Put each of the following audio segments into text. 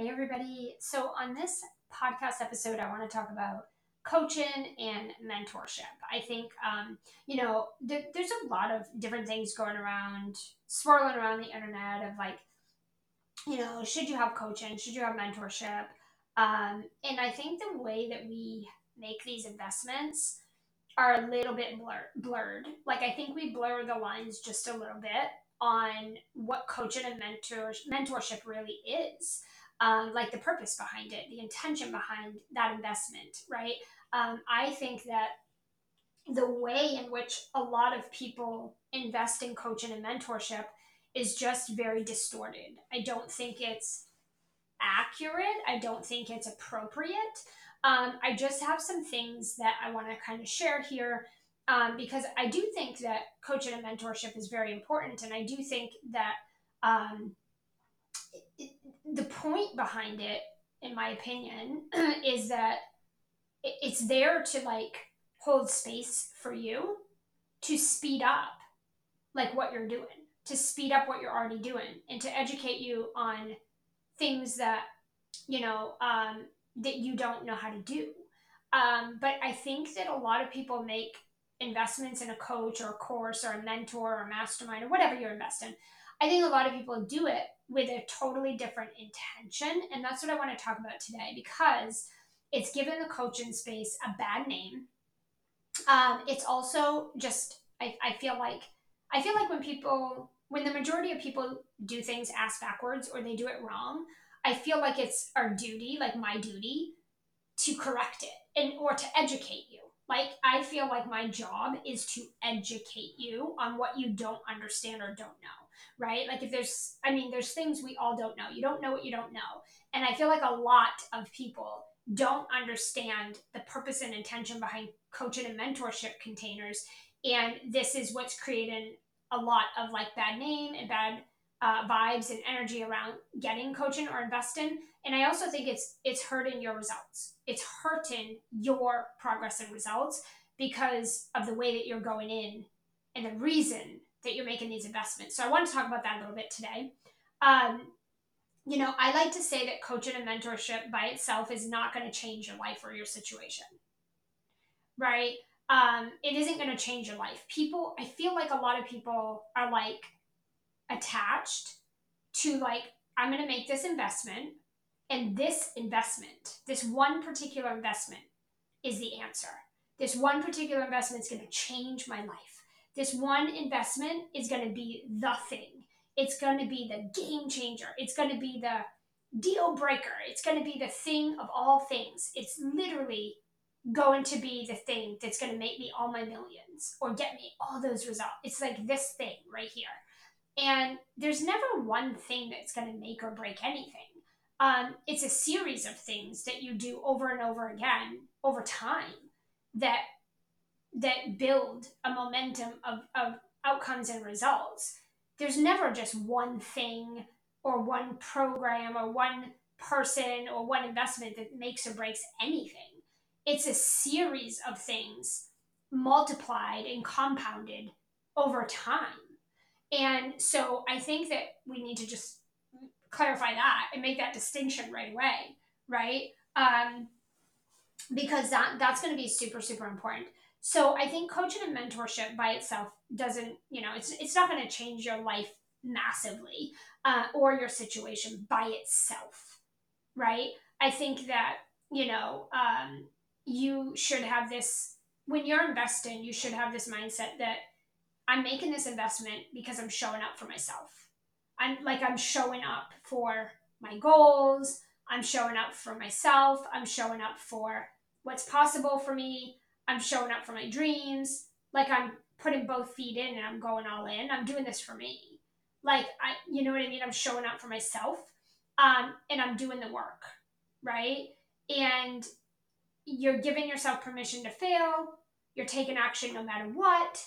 Hey, everybody. So, on this podcast episode, I want to talk about coaching and mentorship. I think, um, you know, th- there's a lot of different things going around, swirling around the internet of like, you know, should you have coaching? Should you have mentorship? Um, and I think the way that we make these investments are a little bit blur- blurred. Like, I think we blur the lines just a little bit on what coaching and mentor- mentorship really is um, like the purpose behind it, the intention behind that investment, right? Um, I think that the way in which a lot of people invest in coaching and mentorship is just very distorted. I don't think it's accurate. I don't think it's appropriate. Um, I just have some things that I want to kind of share here um, because I do think that coaching and mentorship is very important. And I do think that um, the point behind it, in my opinion, is that it's there to like hold space for you to speed up like what you're doing, to speed up what you're already doing, and to educate you on things that you know um, that you don't know how to do. Um, but I think that a lot of people make investments in a coach or a course or a mentor or a mastermind or whatever you're investing. I think a lot of people do it with a totally different intention. And that's what I want to talk about today because it's given the coaching space a bad name. Um, it's also just, I, I feel like, I feel like when people, when the majority of people do things ass backwards or they do it wrong, I feel like it's our duty, like my duty, to correct it and or to educate you. Like I feel like my job is to educate you on what you don't understand or don't know right? Like if there's, I mean, there's things we all don't know. You don't know what you don't know. And I feel like a lot of people don't understand the purpose and intention behind coaching and mentorship containers. And this is what's creating a lot of like bad name and bad uh, vibes and energy around getting coaching or investing. And I also think it's it's hurting your results. It's hurting your progress and results because of the way that you're going in and the reason that you're making these investments. So I want to talk about that a little bit today. Um, you know, I like to say that coaching and mentorship by itself is not going to change your life or your situation, right? Um, it isn't going to change your life. People, I feel like a lot of people are like attached to like, I'm going to make this investment, and this investment, this one particular investment, is the answer. This one particular investment is going to change my life this one investment is going to be the thing. It's going to be the game changer. It's going to be the deal breaker. It's going to be the thing of all things. It's literally going to be the thing that's going to make me all my millions or get me all those results. It's like this thing right here. And there's never one thing that's going to make or break anything. Um, it's a series of things that you do over and over again over time that that build a momentum of, of outcomes and results. There's never just one thing or one program or one person or one investment that makes or breaks anything. It's a series of things multiplied and compounded over time. And so I think that we need to just clarify that and make that distinction right away, right? Um, because that that's going to be super super important. So I think coaching and mentorship by itself doesn't, you know, it's it's not going to change your life massively uh, or your situation by itself, right? I think that you know um, you should have this when you're investing. You should have this mindset that I'm making this investment because I'm showing up for myself. I'm like I'm showing up for my goals. I'm showing up for myself. I'm showing up for what's possible for me. I'm showing up for my dreams. Like I'm putting both feet in and I'm going all in. I'm doing this for me. Like I, you know what I mean? I'm showing up for myself, um, and I'm doing the work, right? And you're giving yourself permission to fail. You're taking action no matter what.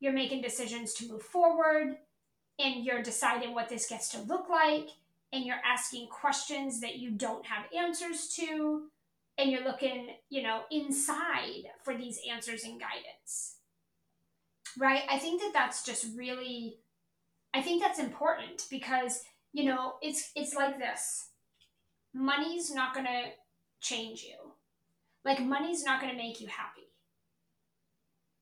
You're making decisions to move forward, and you're deciding what this gets to look like. And you're asking questions that you don't have answers to and you're looking, you know, inside for these answers and guidance. Right? I think that that's just really I think that's important because, you know, it's it's like this. money's not going to change you. Like money's not going to make you happy.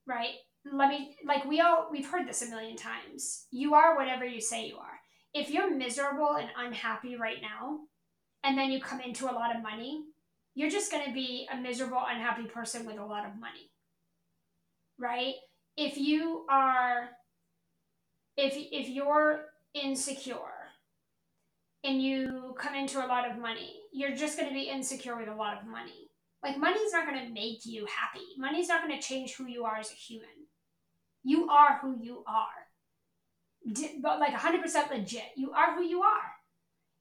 Right? Let me like we all we've heard this a million times. You are whatever you say you are. If you're miserable and unhappy right now, and then you come into a lot of money, you're just going to be a miserable, unhappy person with a lot of money. Right? If you are if if you're insecure and you come into a lot of money, you're just going to be insecure with a lot of money. Like, money's not going to make you happy. Money's not going to change who you are as a human. You are who you are. But, like, 100% legit. You are who you are.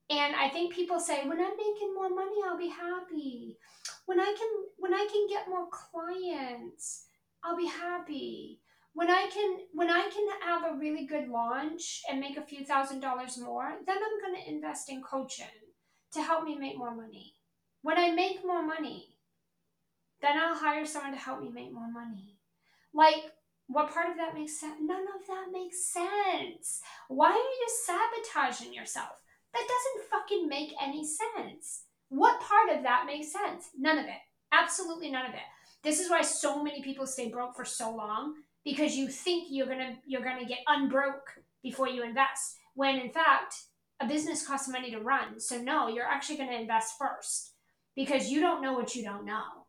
And I think people say, when I'm making more money, I'll be happy. When I can, when I can get more clients, I'll be happy when I can when I can have a really good launch and make a few thousand dollars more, then I'm going to invest in coaching to help me make more money. When I make more money, then I'll hire someone to help me make more money. Like what part of that makes sense? None of that makes sense. Why are you sabotaging yourself? That doesn't fucking make any sense. What part of that makes sense? None of it. Absolutely none of it. This is why so many people stay broke for so long because you think you're gonna you're gonna get unbroke before you invest when in fact a business costs money to run so no you're actually going to invest first because you don't know what you don't know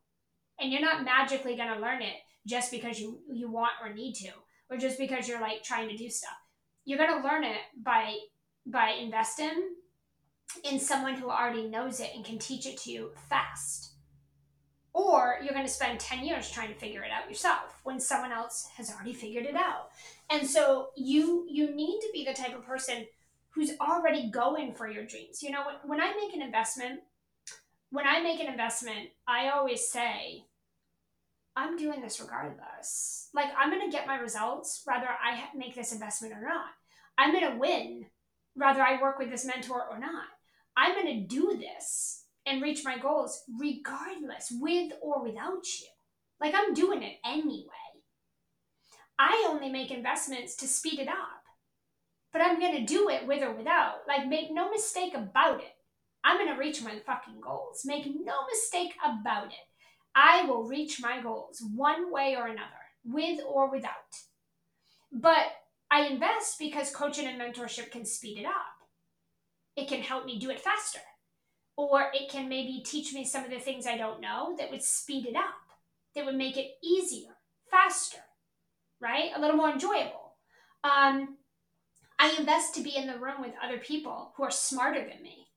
and you're not magically going to learn it just because you you want or need to or just because you're like trying to do stuff you're going to learn it by by investing in someone who already knows it and can teach it to you fast. Or you're going to spend 10 years trying to figure it out yourself when someone else has already figured it out. And so you you need to be the type of person who's already going for your dreams. You know when, when i make an investment when i make an investment i always say i'm doing this regardless. Like i'm going to get my results whether i make this investment or not. I'm going to win whether i work with this mentor or not i'm going to do this and reach my goals regardless, with or without you. Like I'm doing it anyway. I only make investments to speed it up, but I'm going to do it with or without. Like, make no mistake about it. I'm going to reach my fucking goals. Make no mistake about it. I will reach my goals one way or another, with or without. But I invest because coaching and mentorship can speed it up. It can help me do it faster or it can maybe teach me some of the things I don't know that would speed it up, that would make it easier, faster, right? A little more enjoyable. Um, I invest to be in the room with other people who are smarter than me.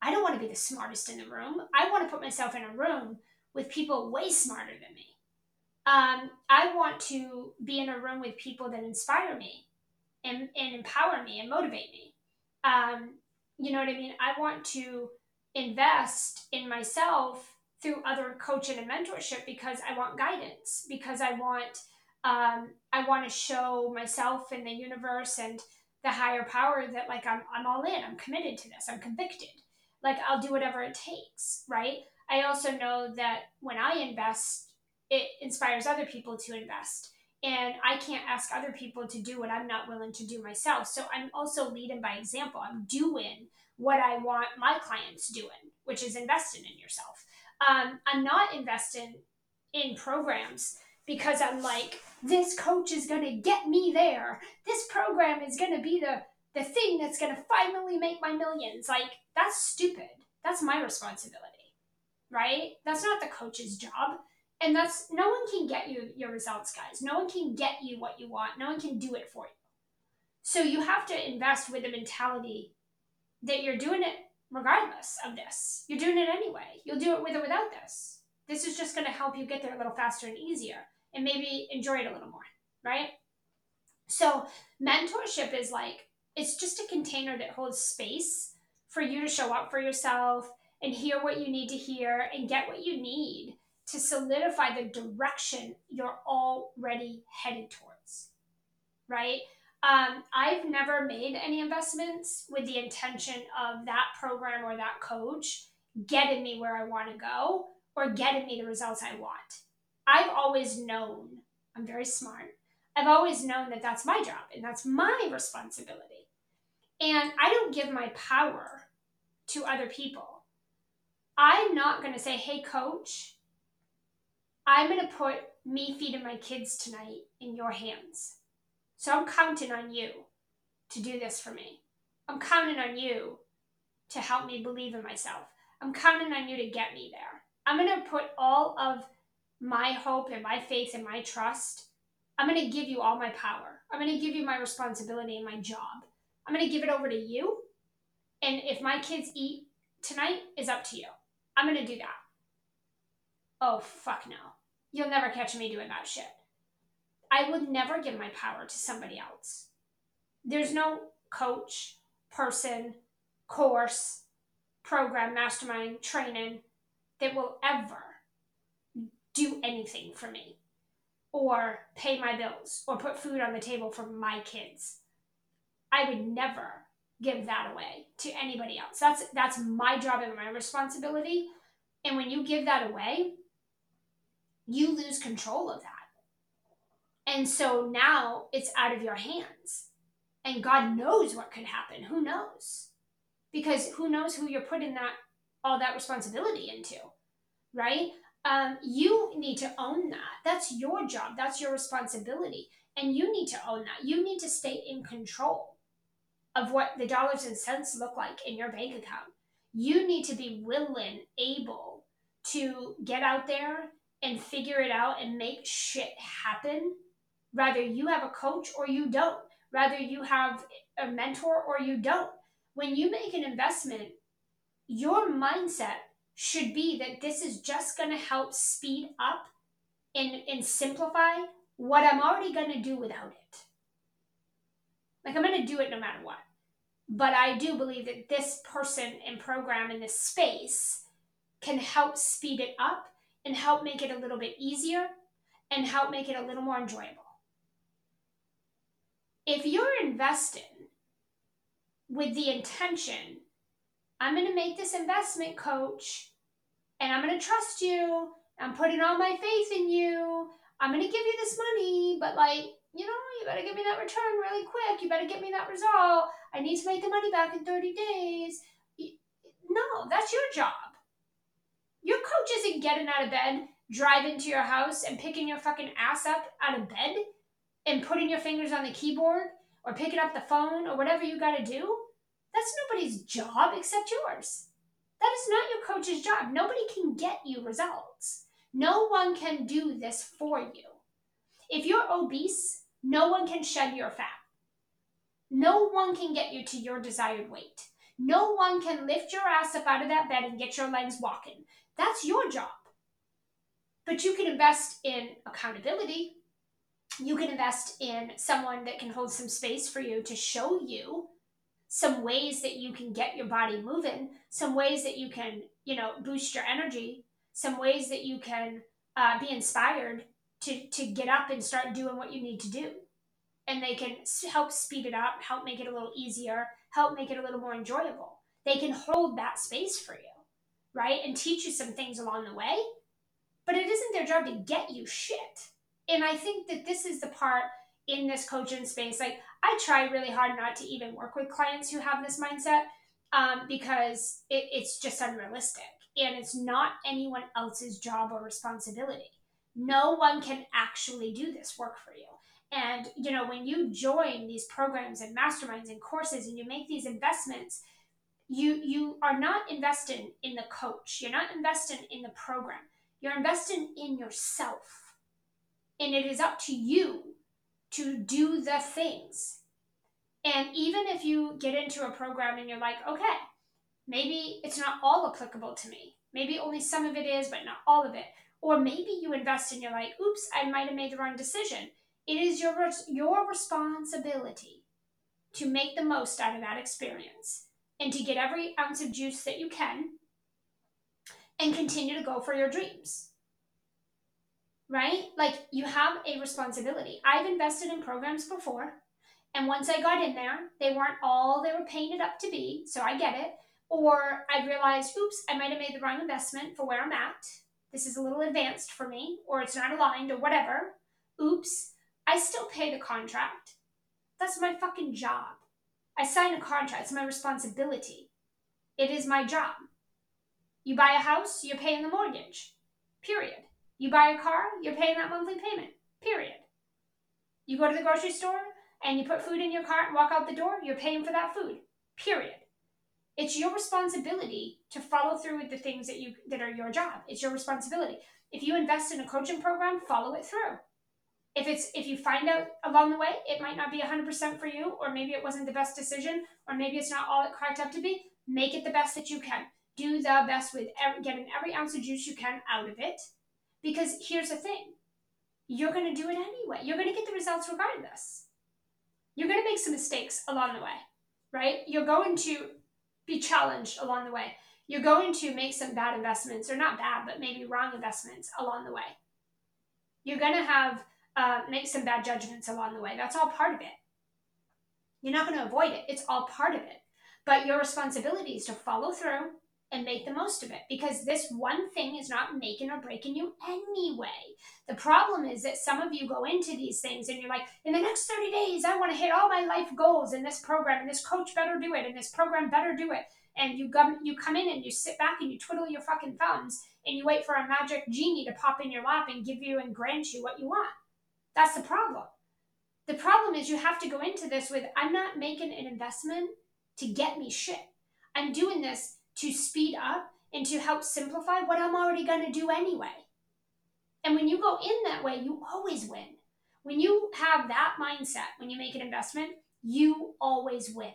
I don't want to be the smartest in the room. I want to put myself in a room with people way smarter than me. Um, I want to be in a room with people that inspire me and, and empower me and motivate me. Um, you know what I mean? I want to invest in myself through other coaching and mentorship because I want guidance, because I want um, I want to show myself and the universe and the higher power that like I'm I'm all in. I'm committed to this. I'm convicted. Like I'll do whatever it takes, right? I also know that when I invest, it inspires other people to invest. And I can't ask other people to do what I'm not willing to do myself. So I'm also leading by example. I'm doing what I want my clients doing, which is investing in yourself. Um, I'm not investing in programs because I'm like, this coach is going to get me there. This program is going to be the, the thing that's going to finally make my millions. Like, that's stupid. That's my responsibility, right? That's not the coach's job. And that's no one can get you your results, guys. No one can get you what you want. No one can do it for you. So you have to invest with a mentality that you're doing it regardless of this. You're doing it anyway. You'll do it with or without this. This is just going to help you get there a little faster and easier and maybe enjoy it a little more, right? So, mentorship is like, it's just a container that holds space for you to show up for yourself and hear what you need to hear and get what you need to solidify the direction you're already headed towards, right? Um, I've never made any investments with the intention of that program or that coach getting me where I want to go or getting me the results I want. I've always known, I'm very smart, I've always known that that's my job and that's my responsibility. And I don't give my power to other people. I'm not going to say, hey, coach, I'm going to put me feeding my kids tonight in your hands. So I'm counting on you to do this for me. I'm counting on you to help me believe in myself. I'm counting on you to get me there. I'm going to put all of my hope and my faith and my trust. I'm going to give you all my power. I'm going to give you my responsibility and my job. I'm going to give it over to you. And if my kids eat tonight, is up to you. I'm going to do that. Oh, fuck no. You'll never catch me doing that shit. I would never give my power to somebody else. There's no coach, person, course, program, mastermind, training that will ever do anything for me or pay my bills or put food on the table for my kids. I would never give that away to anybody else. That's that's my job and my responsibility. And when you give that away, you lose control of that. And so now it's out of your hands. And God knows what could happen. Who knows? Because who knows who you're putting that all that responsibility into, right? Um, you need to own that. That's your job. That's your responsibility. And you need to own that. You need to stay in control of what the dollars and cents look like in your bank account. You need to be willing, able to get out there and figure it out and make shit happen. Rather you have a coach or you don't. Rather you have a mentor or you don't. When you make an investment, your mindset should be that this is just going to help speed up and, and simplify what I'm already going to do without it. Like, I'm going to do it no matter what. But I do believe that this person and program in this space can help speed it up and help make it a little bit easier and help make it a little more enjoyable. If you're investing with the intention, I'm going to make this investment coach and I'm going to trust you. I'm putting all my faith in you. I'm going to give you this money, but like, you know, you better give me that return really quick. You better get me that result. I need to make the money back in 30 days. No, that's your job. Your coach isn't getting out of bed, driving to your house, and picking your fucking ass up out of bed and putting your fingers on the keyboard or picking up the phone or whatever you got to do. That's nobody's job except yours. That is not your coach's job. Nobody can get you results. No one can do this for you. If you're obese, no one can shed your fat. No one can get you to your desired weight. No one can lift your ass up out of that bed and get your legs walking. That's your job. But you can invest in accountability. You can invest in someone that can hold some space for you to show you some ways that you can get your body moving, some ways that you can, you know, boost your energy, some ways that you can uh, be inspired to to get up and start doing what you need to do. And they can help speed it up, help make it a little easier, help make it a little more enjoyable. They can hold that space for you, right? And teach you some things along the way. But it isn't their job to get you shit. And I think that this is the part in this coaching space. Like I try really hard not to even work with clients who have this mindset um, because it, it's just unrealistic and it's not anyone else's job or responsibility. No one can actually do this work for you. And you know, when you join these programs and masterminds and courses and you make these investments, you you are not investing in the coach. You're not investing in the program. You're investing in yourself. And it is up to you to do the things. And even if you get into a program and you're like, okay, maybe it's not all applicable to me. Maybe only some of it is, but not all of it. Or maybe you invest and you're like, oops, I might have made the wrong decision. It is your, your responsibility to make the most out of that experience and to get every ounce of juice that you can and continue to go for your dreams right? Like you have a responsibility. I've invested in programs before, and once I got in there, they weren't all they were painted up to be, so I get it. Or I realized, oops, I might have made the wrong investment for where I'm at. This is a little advanced for me, or it's not aligned, or whatever. Oops, I still pay the contract. That's my fucking job. I sign a contract, it's my responsibility. It is my job. You buy a house, you're paying the mortgage. Period. You buy a car, you're paying that monthly payment. Period. You go to the grocery store and you put food in your cart and walk out the door, you're paying for that food. Period. It's your responsibility to follow through with the things that you that are your job. It's your responsibility. If you invest in a coaching program, follow it through. If it's if you find out along the way it might not be 100% for you or maybe it wasn't the best decision or maybe it's not all it cracked up to be, make it the best that you can. Do the best with every, getting every ounce of juice you can out of it. Because here's the thing. You're going to do it anyway. You're going to get the results regardless. You're going to make some mistakes along the way, right? You're going to be challenged along the way. You're going to make some bad investments, or not bad, but maybe wrong investments along the way. You're going to have uh, make some bad judgments along the way. That's all part of it. You're not going to avoid it. It's all part of it. But your responsibility is to follow through and make the most of it because this one thing is not making or breaking you anyway. The problem is that some of you go into these things and you're like, in the next 30 days, I want to hit all my life goals in this program, and this coach better do it, and this program better do it. And you come, you come in and you sit back and you twiddle your fucking thumbs and you wait for a magic genie to pop in your lap and give you and grant you what you want. That's the problem. The problem is you have to go into this with I'm not making an investment to get me shit. I'm doing this to speed up and to help simplify what I'm already going to do anyway. And when you go in that way, you always win. When you have that mindset, when you make an investment, you always win.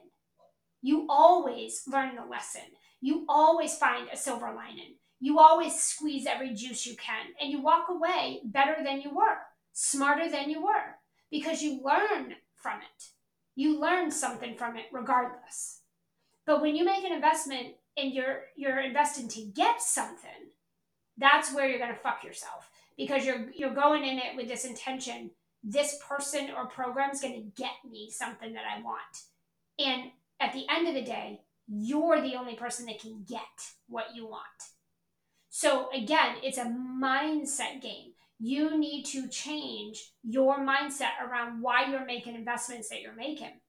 You always learn the lesson. You always find a silver lining. You always squeeze every juice you can, and you walk away better than you were, smarter than you were, because you learn from it. You learn something from it regardless. But when you make an investment and you're you're investing to get something, that's where you're gonna fuck yourself because you're you're going in it with this intention. This person or program is gonna get me something that I want, and at the end of the day, you're the only person that can get what you want. So again, it's a mindset game. You need to change your mindset around why you're making investments that you're making.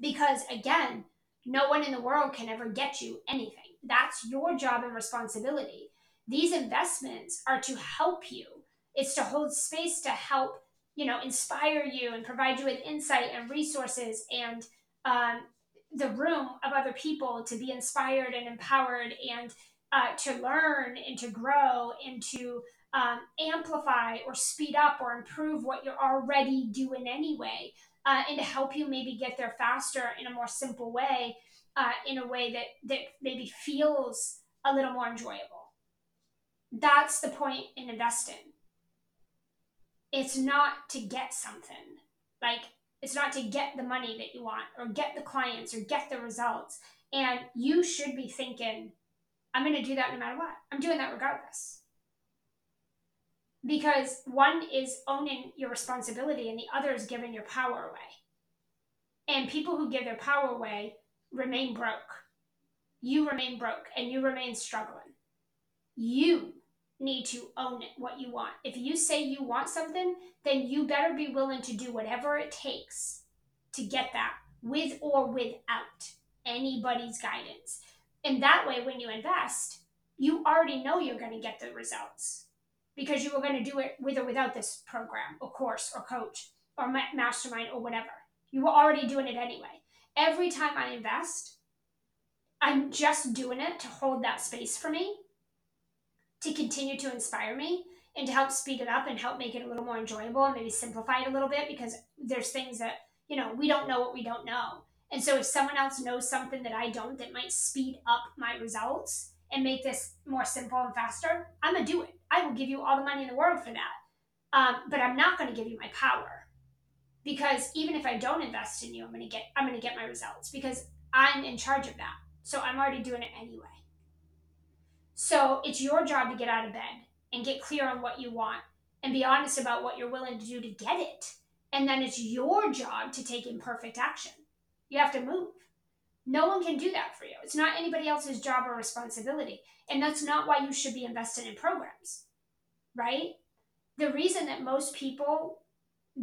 Because again, no one in the world can ever get you anything. That's your job and responsibility. These investments are to help you. It's to hold space to help, you know, inspire you and provide you with insight and resources and um, the room of other people to be inspired and empowered and uh, to learn and to grow and to um, amplify or speed up or improve what you're already doing anyway uh, and to help you maybe get there faster in a more simple way, uh, in a way that that maybe feels a little more enjoyable. That's the point in investing. It's not to get something like it's not to get the money that you want or get the clients or get the results. And you should be thinking, I'm going to do that no matter what. I'm doing that regardless because one is owning your responsibility and the other is giving your power away. And people who give their power away remain broke. You remain broke and you remain struggling. You need to own it, what you want. If you say you want something, then you better be willing to do whatever it takes to get that with or without anybody's guidance. And that way, when you invest, you already know you're going to get the results because you were going to do it with or without this program or course or coach or mastermind or whatever. You were already doing it anyway. Every time I invest, I'm just doing it to hold that space for me, to continue to inspire me, and to help speed it up and help make it a little more enjoyable and maybe simplify it a little bit because there's things that, you know, we don't know what we don't know. And so if someone else knows something that I don't that might speed up my results, and make this more simple and faster, I'm gonna do it. I will give you all the money in the world for that. Um, but I'm not gonna give you my power because even if I don't invest in you, I'm gonna get I'm gonna get my results because I'm in charge of that. So I'm already doing it anyway. So it's your job to get out of bed and get clear on what you want and be honest about what you're willing to do to get it. And then it's your job to take imperfect action. You have to move. No one can do that for you. It's not anybody else's job or responsibility. And that's not why you should be invested in programs, right? The reason that most people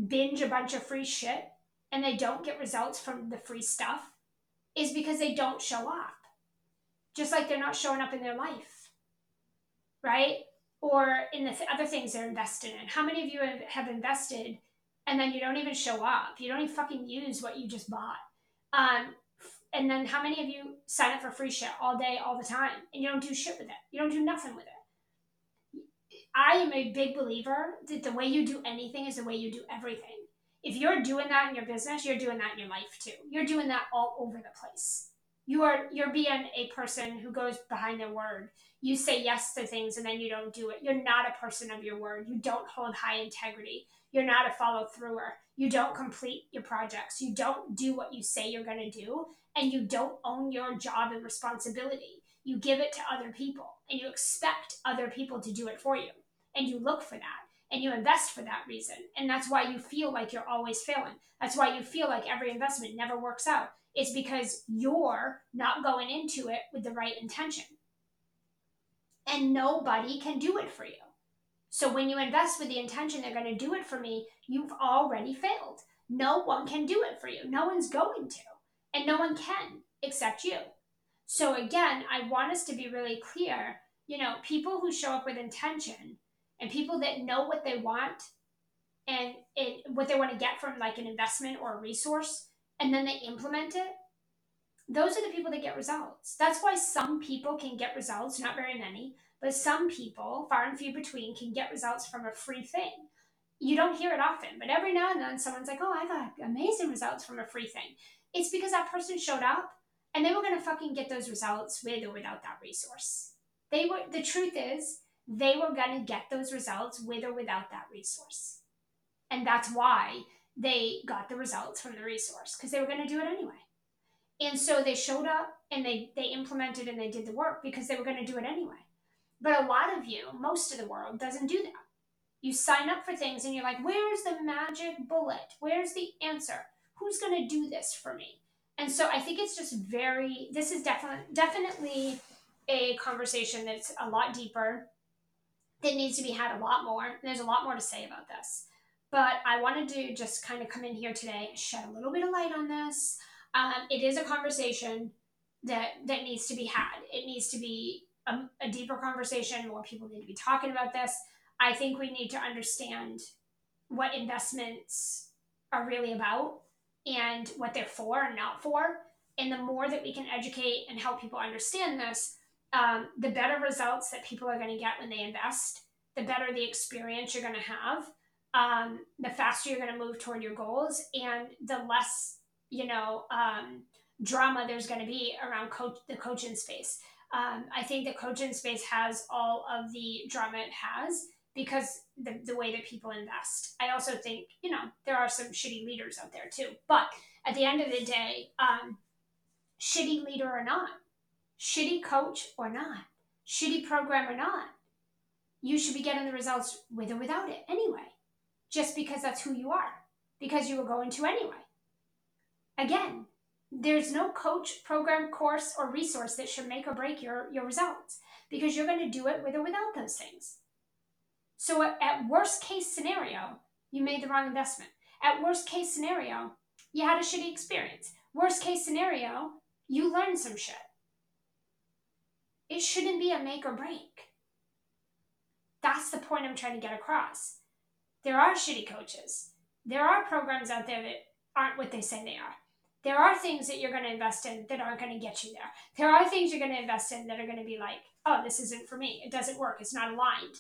binge a bunch of free shit and they don't get results from the free stuff is because they don't show up. just like they're not showing up in their life, right? Or in the th- other things they're invested in. How many of you have, have invested and then you don't even show up? You don't even fucking use what you just bought. Um, and then how many of you sign up for free shit all day, all the time, and you don't do shit with it? You don't do nothing with it. I am a big believer that the way you do anything is the way you do everything. If you're doing that in your business, you're doing that in your life too. You're doing that all over the place. You are you're being a person who goes behind their word. You say yes to things and then you don't do it. You're not a person of your word. You don't hold high integrity. You're not a follow througher. You don't complete your projects. You don't do what you say you're going to do and you don't own your job and responsibility. You give it to other people and you expect other people to do it for you. And you look for that and you invest for that reason. And that's why you feel like you're always failing. That's why you feel like every investment never works out. It's because you're not going into it with the right intention. And nobody can do it for you. So when you invest with the intention they're going to do it for me, you've already failed. No one can do it for you. No one's going to and no one can except you. So again, I want us to be really clear. You know, people who show up with intention and people that know what they want and it, what they want to get from like an investment or a resource, and then they implement it. Those are the people that get results. That's why some people can get results, not very many, but some people, far and few between, can get results from a free thing. You don't hear it often, but every now and then someone's like, oh, I got amazing results from a free thing. It's because that person showed up and they were going to fucking get those results with or without that resource. They were, the truth is, they were going to get those results with or without that resource. And that's why they got the results from the resource because they were going to do it anyway. And so they showed up and they, they implemented and they did the work because they were going to do it anyway. But a lot of you, most of the world, doesn't do that. You sign up for things and you're like, where's the magic bullet? Where's the answer? Who's going to do this for me? And so I think it's just very, this is definitely, definitely a conversation that's a lot deeper, that needs to be had a lot more. There's a lot more to say about this. But I wanted to just kind of come in here today and shed a little bit of light on this. Um, it is a conversation that that needs to be had. It needs to be a, a deeper conversation. More people need to be talking about this. I think we need to understand what investments are really about and what they're for and not for. And the more that we can educate and help people understand this, um, the better results that people are going to get when they invest, the better the experience you're going to have, um, the faster you're going to move toward your goals, and the less, you know, um, drama there's going to be around coach, the coaching space. Um, I think the coaching space has all of the drama it has because the, the way that people invest. I also think, you know, there are some shitty leaders out there too. But at the end of the day, um, shitty leader or not, shitty coach or not, shitty program or not, you should be getting the results with or without it anyway, just because that's who you are, because you were going to anyway. Again, there's no coach, program, course, or resource that should make or break your, your results because you're going to do it with or without those things. So at worst case scenario, you made the wrong investment. At worst case scenario, you had a shitty experience. Worst case scenario, you learned some shit. It shouldn't be a make or break. That's the point I'm trying to get across. There are shitty coaches. There are programs out there that aren't what they say they are. There are things that you're going to invest in that aren't going to get you there. There are things you're going to invest in that are going to be like, oh, this isn't for me. It doesn't work. It's not aligned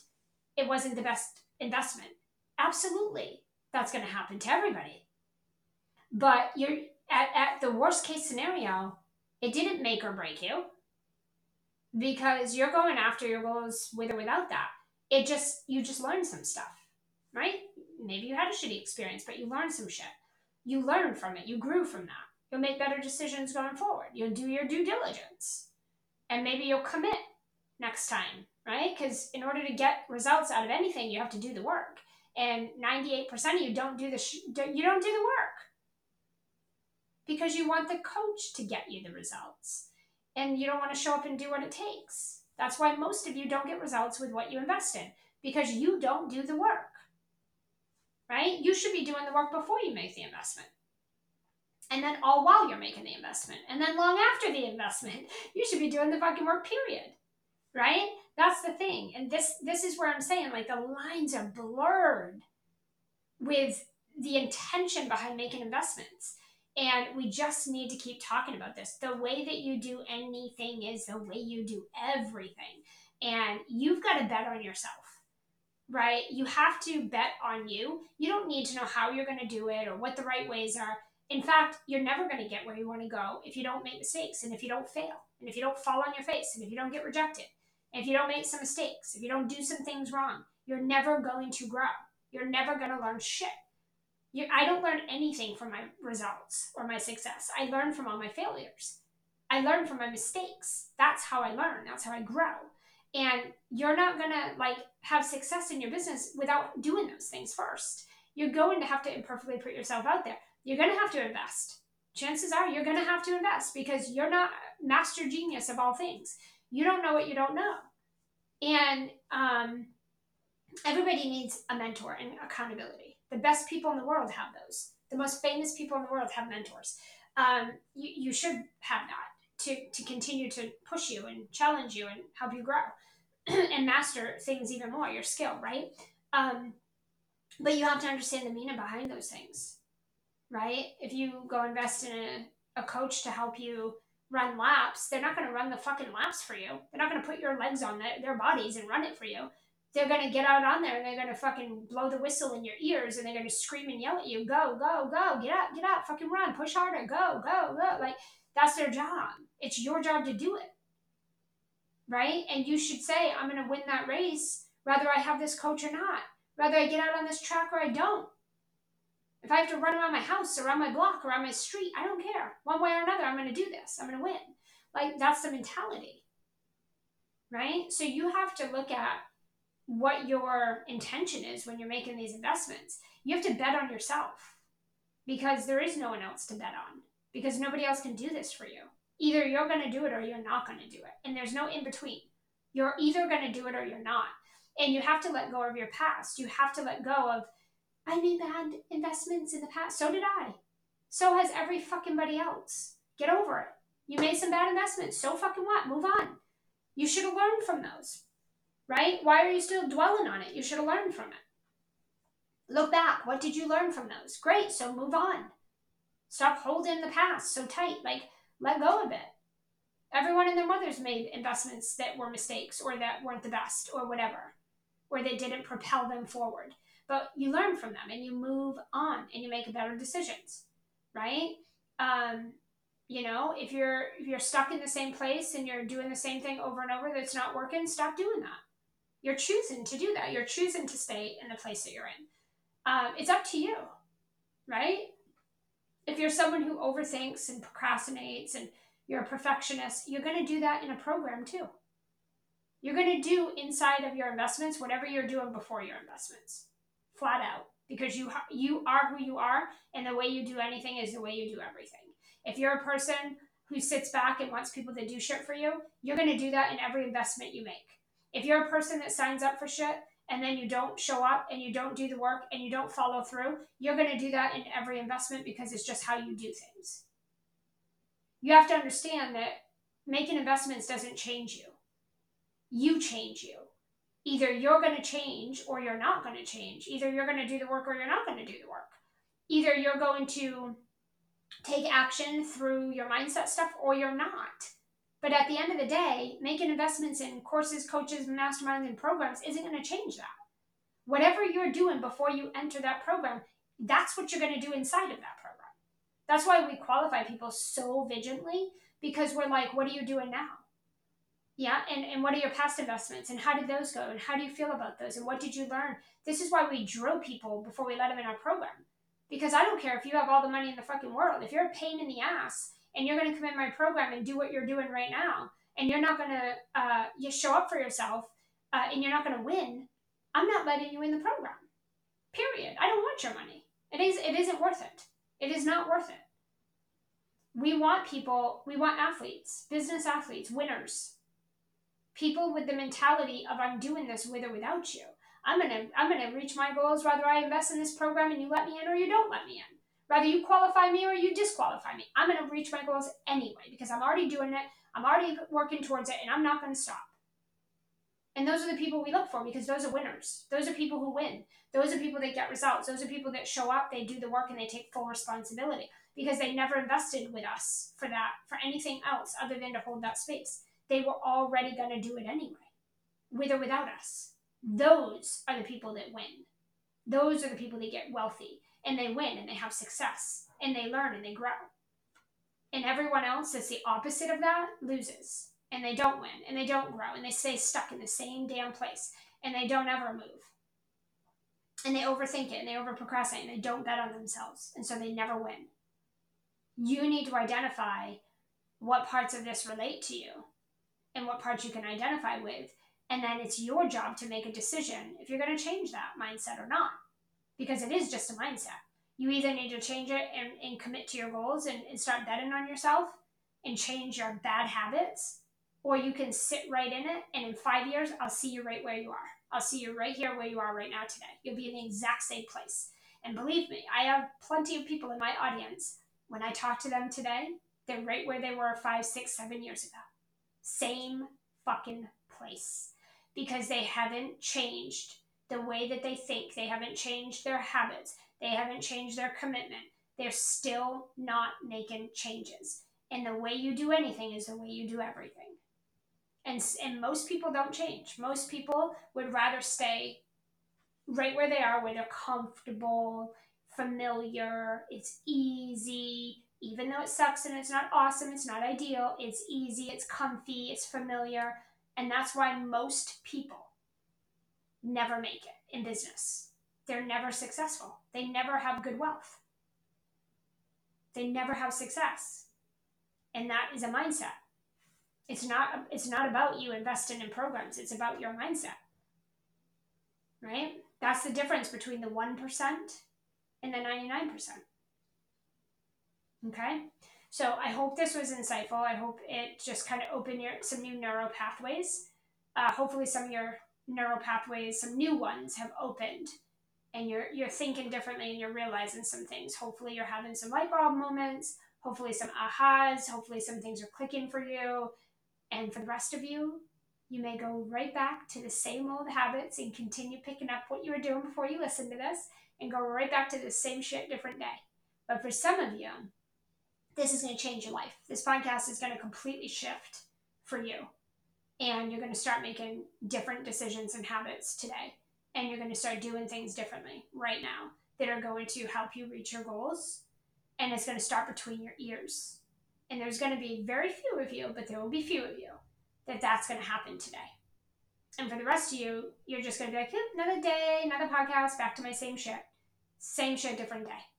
it wasn't the best investment. Absolutely. That's going to happen to everybody. But you're at, at the worst case scenario, it didn't make or break you because you're going after your goals with or without that. It just, you just learned some stuff, right? Maybe you had a shitty experience, but you learned some shit. You learned from it. You grew from that. You'll make better decisions going forward. You'll do your due diligence. And maybe you'll commit next time right? Because in order to get results out of anything, you have to do the work. And 98% of you don't do the sh- you don't do the work because you want the coach to get you the results and you don't want to show up and do what it takes. That's why most of you don't get results with what you invest in because you don't do the work. Right? You should be doing the work before you make the investment. And then all while you're making the investment. And then long after the investment, you should be doing the fucking work, period. Right? That's the thing. And this this is where I'm saying like the lines are blurred with the intention behind making investments. And we just need to keep talking about this. The way that you do anything is the way you do everything. And you've got to bet on yourself, right? You have to bet on you. You don't need to know how you're going to do it or what the right ways are. In fact, you're never going to get where you want to go if you don't make mistakes and if you don't fail and if you don't fall on your face and if you don't get rejected if you don't make some mistakes, if you don't do some things wrong, you're never going to grow. You're never going to learn shit you, I don't learn anything from my results or my success. I learn from all my failures. I learn from my mistakes. That's how I learn. That's how I grow. And you're not going to like have success in your business without doing those things first. You're going to have to imperfectly put yourself out there. You're going to have to invest. Chances are you're going to have to invest because you're not master genius of all things. You don't know what you don't know. And um, everybody needs a mentor and accountability the best people in the world have those. The most famous people in the world have mentors. Um, you, you should have that to, to continue to push you and challenge you and help you grow and master things even more, your skill, right? Um, but you have to understand the meaning behind those things, right? If you go invest in a, a coach to help you run laps, they're not going to run the fucking laps for you. They're not going to put your legs on the, their bodies and run it for you they're gonna get out on there and they're gonna fucking blow the whistle in your ears and they're gonna scream and yell at you, go, go, go, get up, get up, fucking run, push harder, go, go, go. Like that's their job. It's your job to do it. Right? And you should say, I'm gonna win that race, whether I have this coach or not, whether I get out on this track or I don't. If I have to run around my house, around my block, around my street, I don't care. One way or another, I'm gonna do this. I'm gonna win. Like that's the mentality. Right? So you have to look at what your intention is when you're making these investments. You have to bet on yourself because there is no one else to bet on because nobody else can do this for you. Either you're going to do it or you're not going to do it. And there's no in between. You're either going to do it or you're not. And you have to let go of your past. You have to let go of, I made bad investments in the past. So did I. So has every fucking buddy else. Get over it. You made some bad investments. So fucking what? Move on. You should have learned from those right? Why are you still dwelling on it? You should have learned from it. Look back. What did you learn from those? Great. So move on. Stop holding the past so tight. Like, let go of it. Everyone and their mothers made investments that were mistakes or that weren't the best or whatever, or they didn't propel them forward. But you learn from them and you move on and you make better decisions, right? Um, you know, if you're if you're stuck in the same place and you're doing the same thing over and over that's not working, stop doing that you're choosing to do that. You're choosing to stay in the place that you're in. Um, it's up to you, right? If you're someone who overthinks and procrastinates and you're a perfectionist, you're going to do that in a program too. You're going to do inside of your investments whatever you're doing before your investments, flat out, because you you are who you are, and the way you do anything is the way you do everything. If you're a person who sits back and wants people to do shit for you, you're going to do that in every investment you make if you're a person that signs up for shit and then you don't show up and you don't do the work and you don't follow through, you're going to do that in every investment because it's just how you do things. You have to understand that making investments doesn't change you. You change you. Either you're going to change or you're not going to change. Either you're going to do the work or you're not going to do the work. Either you're going to take action through your mindset stuff or you're not. But at the end of the day, making investments in courses, coaches, masterminds, and programs isn't going to change that. Whatever you're doing before you enter that program, that's what you're going to do inside of that program. That's why we qualify people so vigilantly because we're like, what are you doing now? Yeah, and, and what are your past investments and how did those go and how do you feel about those and what did you learn? This is why we drill people before we let them in our program. Because I don't care if you have all the money in the fucking world. If you're a pain in the ass and you're going to come in my program and do what you're doing right now, and you're not going to uh, you show up for yourself, uh, and you're not going to win, I'm not letting you in the program. Period. I don't want your money. It is. It isn't worth it. It is not worth it. We want people. We want athletes, business athletes, winners, people with the mentality of I'm doing this with or without you. I'm gonna I'm gonna reach my goals whether I invest in this program and you let me in or you don't let me in Whether you qualify me or you disqualify me, I'm to reach my goals anyway because I'm already doing it. I'm already working towards it and I'm not to stop. And those are the people we look for because those are winners. Those are people who win. Those are people that get results. Those are people that show up, they do the work, and they take full responsibility because they never invested with us for that, for anything else other than to hold that space. They were already going to do it anyway, with or without us. Those are the people that win. Those are the people that get wealthy and they win and they have success and they learn and they grow. And everyone else that's the opposite of that loses and they don't win and they don't grow and they stay stuck in the same damn place and they don't ever move. And they overthink it and they over procrastinate and they don't bet on themselves and so they never win. You need to identify what parts of this relate to you and what parts you can identify with. And then it's your job to make a decision if you're going to change that mindset or not because it is just a mindset. You either need to change it and, and commit to your goals and, and start betting on yourself and change your bad habits, or you can sit right in it and in five years, I'll see you right where you are. I'll see you right here where you are right now today. You'll be in the exact same place. And believe me, I have plenty of people in my audience. When I talk to them today, they're right where they were five, six, seven years ago. Same fucking place. Because they haven't changed the way that they think. They haven't changed their habits. They haven't changed their commitment. They're still not making changes. And the way you do anything is the way you do everything. And, and most people don't change. Most people would rather stay right where they are, where they're comfortable, familiar, it's easy, even though it sucks and it's not awesome, it's not ideal, it's easy, it's comfy, it's familiar. And that's why most people never make it in business. They're never successful. They never have good wealth. They never have success. And that is a mindset. It's not it's not about you investing in programs. It's about your mindset. Right? That's the difference between the 1% and the 99%. Okay? So I hope this was insightful. I hope it just kind of opened your some new neural pathways. Uh, hopefully, some of your neural pathways, some new ones have opened and you're you're thinking differently and you're realizing some things. Hopefully you're having some light bulb moments, hopefully some ahas, hopefully some things are clicking for you. And for the rest of you, you may go right back to the same old habits and continue picking up what you were doing before you listened to this and go right back to the same shit different day. But for some of you, this is going to change your life. This podcast is going to completely shift for you. And you're going to start making different decisions and habits today. And you're going to start doing things differently right now that are going to help you reach your goals. And it's going to start between your ears. And there's going to be very few of you but there will be few of you that that's going to happen today. And for the rest of you you're just going to be like another day another podcast back to my same shit. Same shit different day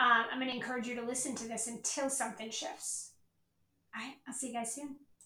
um, i'm going to encourage you to listen to this until something shifts. All right i'll see you guys soon